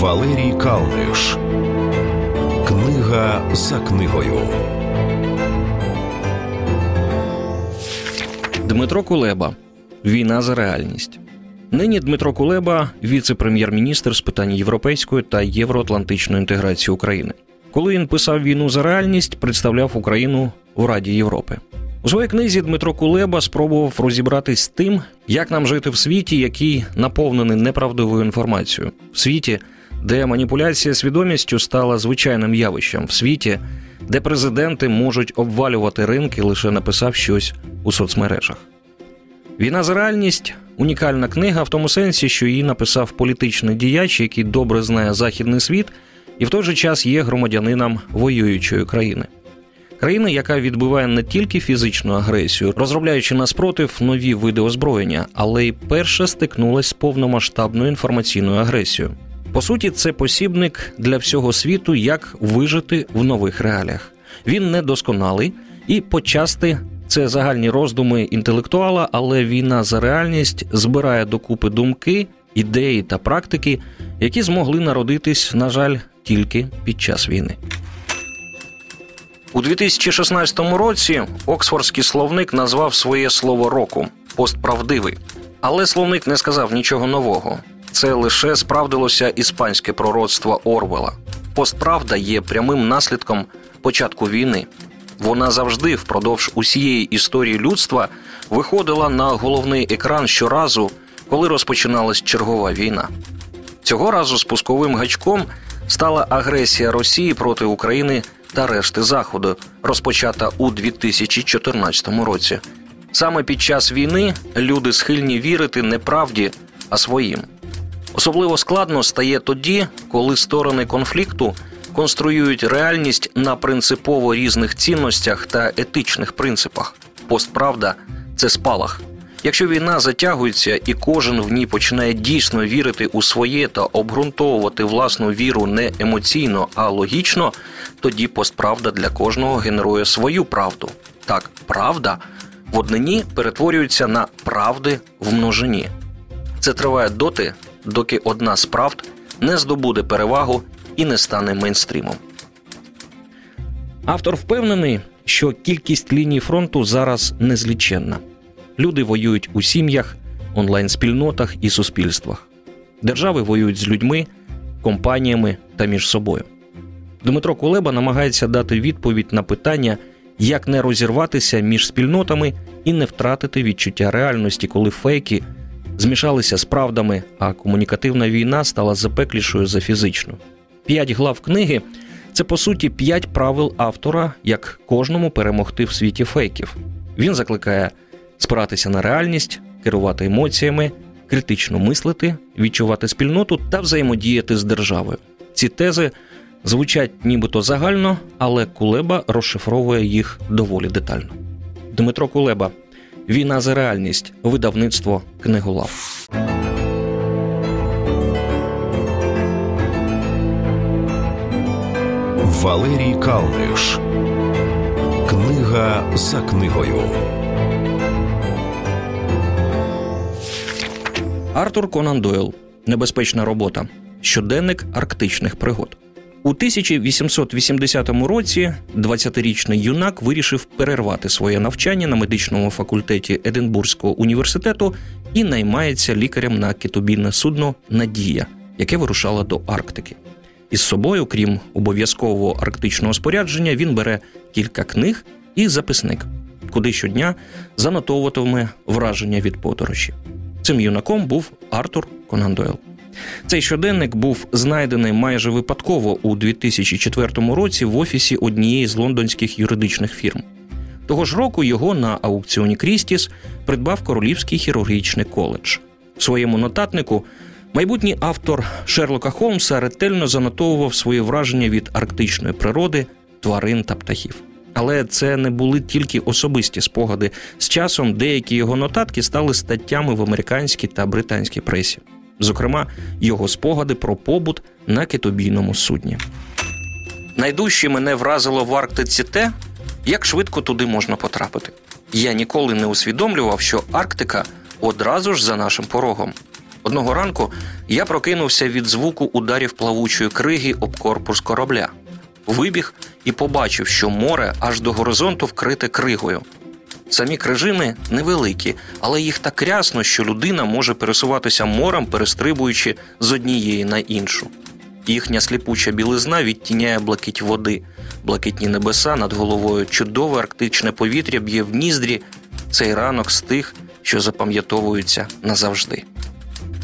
Валерій Калниш. Книга за книгою. Дмитро Кулеба. Війна за реальність. Нині Дмитро Кулеба, віце-прем'єр-міністр з питань європейської та євроатлантичної інтеграції України. Коли він писав війну за реальність, представляв Україну у Раді Європи. У своїй книзі Дмитро Кулеба спробував розібратись з тим, як нам жити в світі, який наповнений неправдивою інформацією, в світі, де маніпуляція свідомістю стала звичайним явищем, в світі, де президенти можуть обвалювати ринки, лише написав щось у соцмережах. Війна за реальність унікальна книга в тому сенсі, що її написав політичний діяч, який добре знає західний світ, і в той же час є громадянином воюючої країни. Країни, яка відбиває не тільки фізичну агресію, розробляючи на спротив нові види озброєння, але й перша стикнулась з повномасштабною інформаційною агресією. По суті, це посібник для всього світу, як вижити в нових реаліях. Він недосконалий і почасти це загальні роздуми інтелектуала, але війна за реальність збирає докупи думки, ідеї та практики, які змогли народитись, на жаль, тільки під час війни. У 2016 році Оксфордський словник назвав своє слово року постправдивий. Але словник не сказав нічого нового. Це лише справдилося іспанське пророцтво Орвела. Постправда є прямим наслідком початку війни. Вона завжди впродовж усієї історії людства виходила на головний екран щоразу, коли розпочиналась чергова війна. Цього разу спусковим гачком стала агресія Росії проти України та решти Заходу, розпочата у 2014 році. Саме під час війни люди схильні вірити не правді, а своїм. Особливо складно стає тоді, коли сторони конфлікту конструюють реальність на принципово різних цінностях та етичних принципах. Постправда це спалах. Якщо війна затягується і кожен в ній починає дійсно вірити у своє та обґрунтовувати власну віру не емоційно, а логічно, тоді постправда для кожного генерує свою правду. Так, правда в однині перетворюється на правди в множині. Це триває доти, доки одна з правд не здобуде перевагу і не стане мейнстрімом. Автор впевнений, що кількість ліній фронту зараз незліченна. Люди воюють у сім'ях, онлайн-спільнотах і суспільствах. Держави воюють з людьми, компаніями та між собою. Дмитро Кулеба намагається дати відповідь на питання, як не розірватися між спільнотами і не втратити відчуття реальності, коли фейки змішалися з правдами, а комунікативна війна стала запеклішою за фізичну. П'ять глав книги це по суті п'ять правил автора, як кожному перемогти в світі фейків. Він закликає спиратися на реальність, керувати емоціями, критично мислити, відчувати спільноту та взаємодіяти з державою. Ці тези звучать нібито загально, але Кулеба розшифровує їх доволі детально. Дмитро Кулеба Війна за реальність, видавництво книголав. Валерій Калниш. Книга за книгою. Артур Конан Дойл. Небезпечна робота. Щоденник арктичних пригод. У 1880 році 20-річний юнак вирішив перервати своє навчання на медичному факультеті Единбурзького університету і наймається лікарем на китобійне судно Надія, яке вирушало до Арктики. Із собою, крім обов'язкового арктичного спорядження, він бере кілька книг і записник, куди щодня занотовуватиме враження від подорожі. Цим юнаком був Артур Конан Дойл. Цей щоденник був знайдений майже випадково у 2004 році в офісі однієї з лондонських юридичних фірм. Того ж року його на аукціоні Крістіс придбав Королівський хірургічний коледж. В своєму нотатнику майбутній автор Шерлока Холмса ретельно занотовував свої враження від арктичної природи, тварин та птахів. Але це не були тільки особисті спогади. З часом деякі його нотатки стали статтями в американській та британській пресі зокрема, його спогади про побут на китобійному судні. Найдужче мене вразило в Арктиці те, як швидко туди можна потрапити. Я ніколи не усвідомлював, що Арктика одразу ж за нашим порогом. Одного ранку я прокинувся від звуку ударів плавучої криги об корпус корабля. Вибіг і побачив, що море аж до горизонту вкрите кригою. Самі крижини невеликі, але їх так рясно, що людина може пересуватися морем, перестрибуючи з однієї на іншу. Їхня сліпуча білизна відтіняє блакить води, блакитні небеса над головою, чудове арктичне повітря б'є в ніздрі. Цей ранок з тих, що запам'ятовуються назавжди.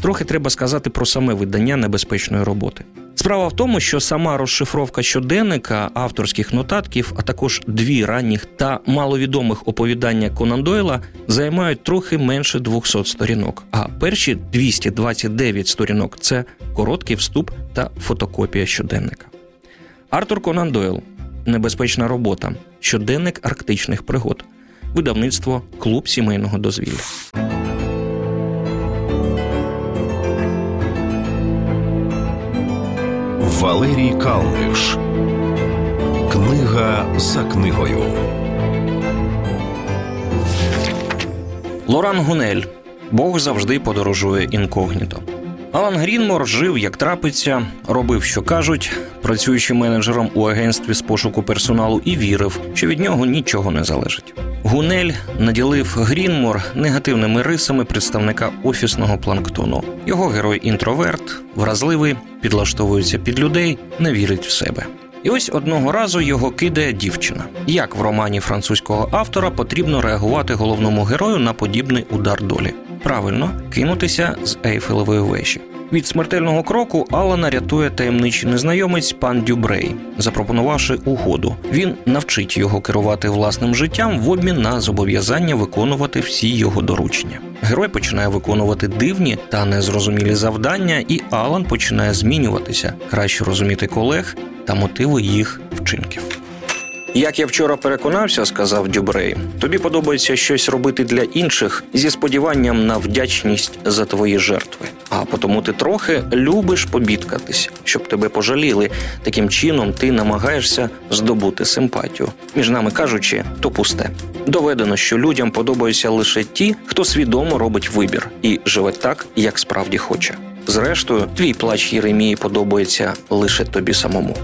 Трохи треба сказати про саме видання небезпечної роботи. Справа в тому, що сама розшифровка щоденника, авторських нотатків, а також дві ранніх та маловідомих оповідання Конан Дойла займають трохи менше 200 сторінок. А перші 229 сторінок це короткий вступ та фотокопія щоденника. Артур Конан Дойл Небезпечна робота. Щоденник арктичних пригод. Видавництво Клуб сімейного дозвілля. Валерій Калниш. Книга за книгою. Лоран Гунель. Бог завжди подорожує інкогніто. Алан Грінмор жив як трапиться, робив, що кажуть, працюючи менеджером у агентстві з пошуку персоналу, і вірив, що від нього нічого не залежить. Гунель наділив Грінмор негативними рисами представника офісного планктону. Його герой інтроверт, вразливий, підлаштовується під людей, не вірить в себе. І ось одного разу його кидає дівчина. Як в романі французького автора потрібно реагувати головному герою на подібний удар долі? Правильно кинутися з Ейфелевої вежі. Від смертельного кроку Алана рятує таємничий незнайомець пан Дюбрей, запропонувавши угоду. Він навчить його керувати власним життям в обмін на зобов'язання виконувати всі його доручення. Герой починає виконувати дивні та незрозумілі завдання, і Алан починає змінюватися, краще розуміти колег та мотиви їх вчинків. Як я вчора переконався, сказав Дюбрей, тобі подобається щось робити для інших зі сподіванням на вдячність за твої жертви. А потому ти трохи любиш побідкатись, щоб тебе пожаліли. Таким чином ти намагаєшся здобути симпатію. Між нами кажучи, то пусте. Доведено, що людям подобаються лише ті, хто свідомо робить вибір і живе так, як справді хоче. Зрештою, твій плач Єремії подобається лише тобі самому.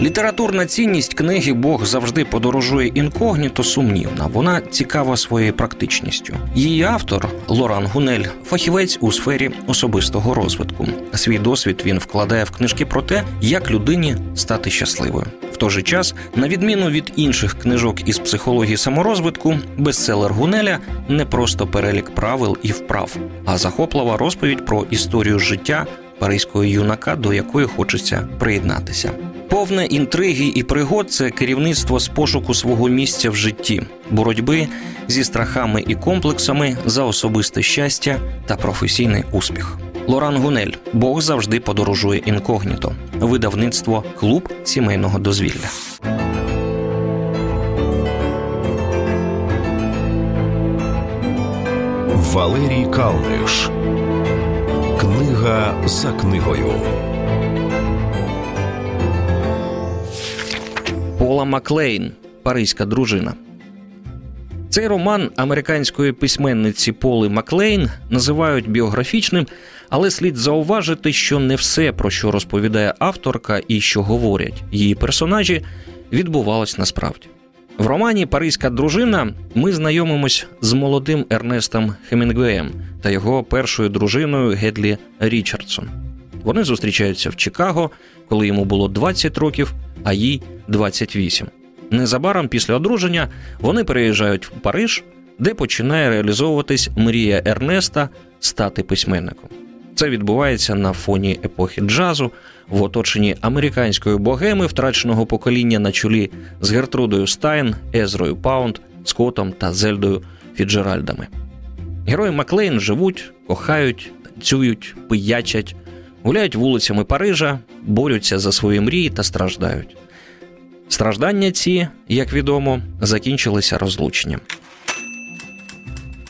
Літературна цінність книги Бог завжди подорожує інкогніто сумнівна. Вона цікава своєю практичністю. Її автор Лоран Гунель, фахівець у сфері особистого розвитку. Свій досвід він вкладає в книжки про те, як людині стати щасливою. В той же час, на відміну від інших книжок із психології саморозвитку, бестселер Гунеля не просто перелік правил і вправ, а захоплива розповідь про історію життя паризького юнака, до якої хочеться приєднатися. Повне інтриги і пригод це керівництво з пошуку свого місця в житті, боротьби зі страхами і комплексами за особисте щастя та професійний успіх. Лоран Гунель Бог завжди подорожує інкогніто. Видавництво Клуб сімейного дозвілля. Валерій Калниш. Книга за книгою. Пола Маклейн Паризька дружина. Цей роман американської письменниці Поли Маклейн називають біографічним, але слід зауважити, що не все, про що розповідає авторка і що говорять її персонажі, відбувалось насправді. В романі Паризька дружина ми знайомимось з молодим Ернестом Хемінгуеєм та його першою дружиною Гедлі Річардсон. Вони зустрічаються в Чикаго, коли йому було 20 років, а їй 28. Незабаром після одруження вони переїжджають в Париж, де починає реалізовуватись мрія Ернеста стати письменником. Це відбувається на фоні епохи джазу, в оточенні американської богеми, втраченого покоління на чолі з Гертрудою Стайн, Езрою Паунд, Скотом та Зельдою Фіджеральдами. Герої Маклейн живуть, кохають, танцюють, пиячать, гуляють вулицями Парижа, борються за свої мрії та страждають. Страждання ці, як відомо, закінчилися розлученням.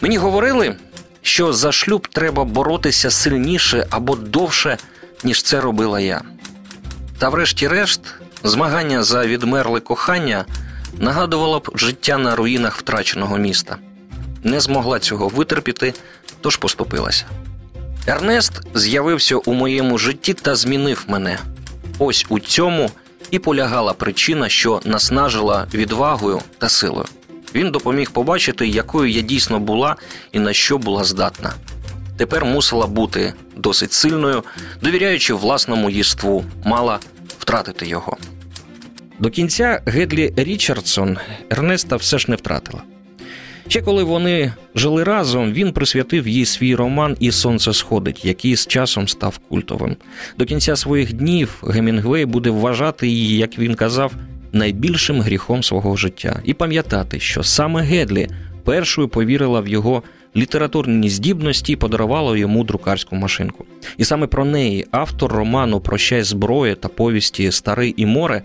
Мені говорили, що за шлюб треба боротися сильніше або довше, ніж це робила я. Та, врешті-решт, змагання за відмерле кохання нагадувало б життя на руїнах втраченого міста. Не змогла цього витерпіти, тож поступилася. Ернест з'явився у моєму житті та змінив мене. Ось у цьому і полягала причина, що наснажила відвагою та силою. Він допоміг побачити, якою я дійсно була і на що була здатна. Тепер мусила бути досить сильною, довіряючи власному їству, мала втратити його. До кінця Гедлі Річардсон Ернеста все ж не втратила. Ще коли вони жили разом, він присвятив їй свій роман І сонце сходить, який з часом став культовим. До кінця своїх днів Гемінгвей буде вважати її, як він казав, найбільшим гріхом свого життя і пам'ятати, що саме Гедлі першою повірила в його літературні здібності і подарувала йому друкарську машинку. І саме про неї автор роману Прощай зброї та повісті Старий і море,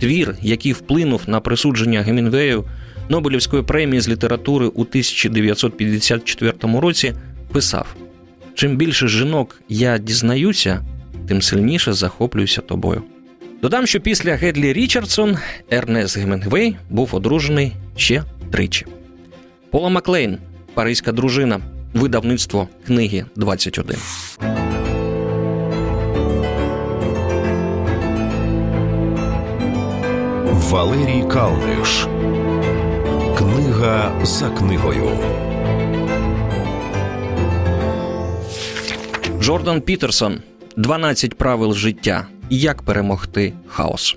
твір, який вплинув на присудження Гемінгвею Нобелівської премії з літератури у 1954 році, писав: чим більше жінок я дізнаюся, тим сильніше захоплююся тобою. Додам, що після Гедлі Річардсон Ернест Гемінгвей був одружений ще тричі. Пола Маклейн, Паризька дружина, видавництво книги 21. Валерій Калниш. Книга за книгою. Джордан Пітерсон. 12 правил життя. Як перемогти хаос.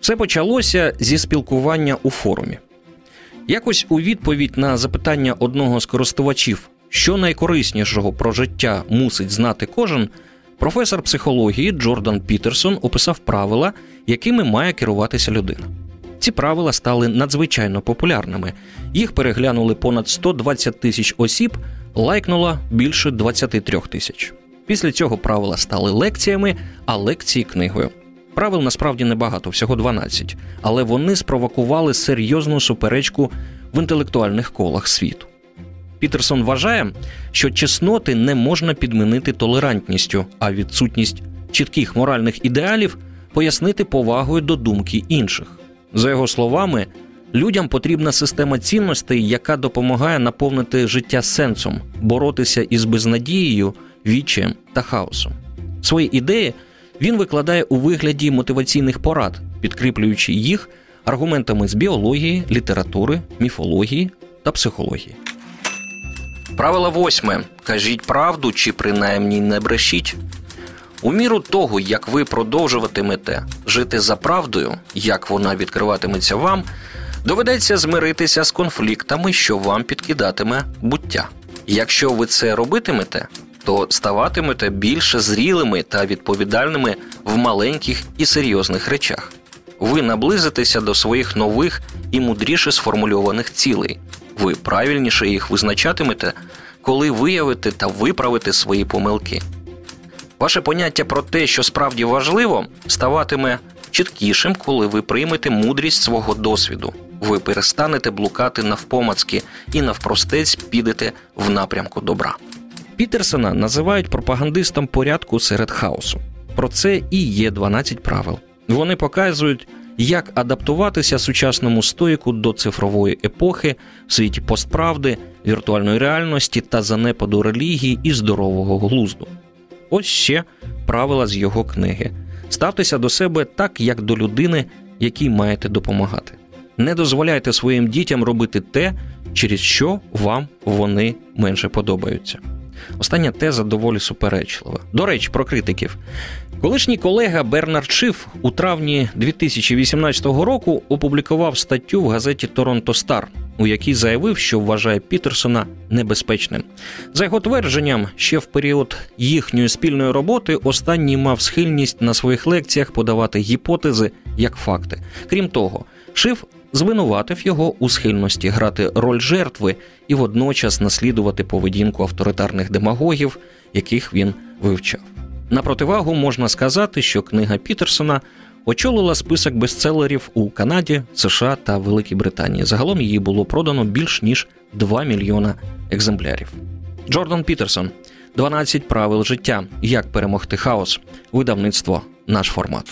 Все почалося зі спілкування у форумі. Якось у відповідь на запитання одного з користувачів, що найкориснішого про життя мусить знати кожен, професор психології Джордан Пітерсон описав правила, якими має керуватися людина. Ці правила стали надзвичайно популярними. Їх переглянули понад 120 тисяч осіб, лайкнуло більше 23 тисяч. Після цього правила стали лекціями, а лекції книгою. Правил насправді небагато, всього 12, але вони спровокували серйозну суперечку в інтелектуальних колах світу. Пітерсон вважає, що чесноти не можна підмінити толерантністю, а відсутність чітких моральних ідеалів пояснити повагою до думки інших. За його словами, людям потрібна система цінностей, яка допомагає наповнити життя сенсом, боротися із безнадією, віччям та хаосом. Свої ідеї він викладає у вигляді мотиваційних порад, підкріплюючи їх аргументами з біології, літератури, міфології та психології. Правило восьме. Кажіть правду чи принаймні не брешіть. У міру того, як ви продовжуватимете жити за правдою, як вона відкриватиметься вам, доведеться змиритися з конфліктами, що вам підкидатиме буття. Якщо ви це робитимете, то ставатимете більше зрілими та відповідальними в маленьких і серйозних речах. Ви наблизитеся до своїх нових і мудріше сформульованих цілей. Ви правильніше їх визначатимете, коли виявите та виправите свої помилки. Ваше поняття про те, що справді важливо, ставатиме чіткішим, коли ви приймете мудрість свого досвіду. Ви перестанете блукати навпомацьки і навпростець підете в напрямку добра. Пітерсона називають пропагандистом порядку серед хаосу. Про це і є 12 правил. Вони показують, як адаптуватися сучасному стоїку до цифрової епохи в світі постправди, віртуальної реальності та занепаду релігії і здорового глузду. Ось ще правила з його книги. Ставтеся до себе так, як до людини, якій маєте допомагати. Не дозволяйте своїм дітям робити те, через що вам вони менше подобаються. Остання теза доволі суперечлива. До речі, про критиків. Колишній колега Бернард Шиф у травні 2018 року опублікував статтю в газеті Торонто Стар, у якій заявив, що вважає Пітерсона небезпечним. За його твердженням, ще в період їхньої спільної роботи останній мав схильність на своїх лекціях подавати гіпотези як факти. Крім того, Шиф звинуватив його у схильності грати роль жертви і водночас наслідувати поведінку авторитарних демагогів, яких він вивчав. На противагу можна сказати, що книга Пітерсона очолила список бестселерів у Канаді, США та Великій Британії. Загалом її було продано більш ніж 2 мільйона екземплярів. Джордан Пітерсон. 12 правил життя. Як перемогти хаос. Видавництво наш формат.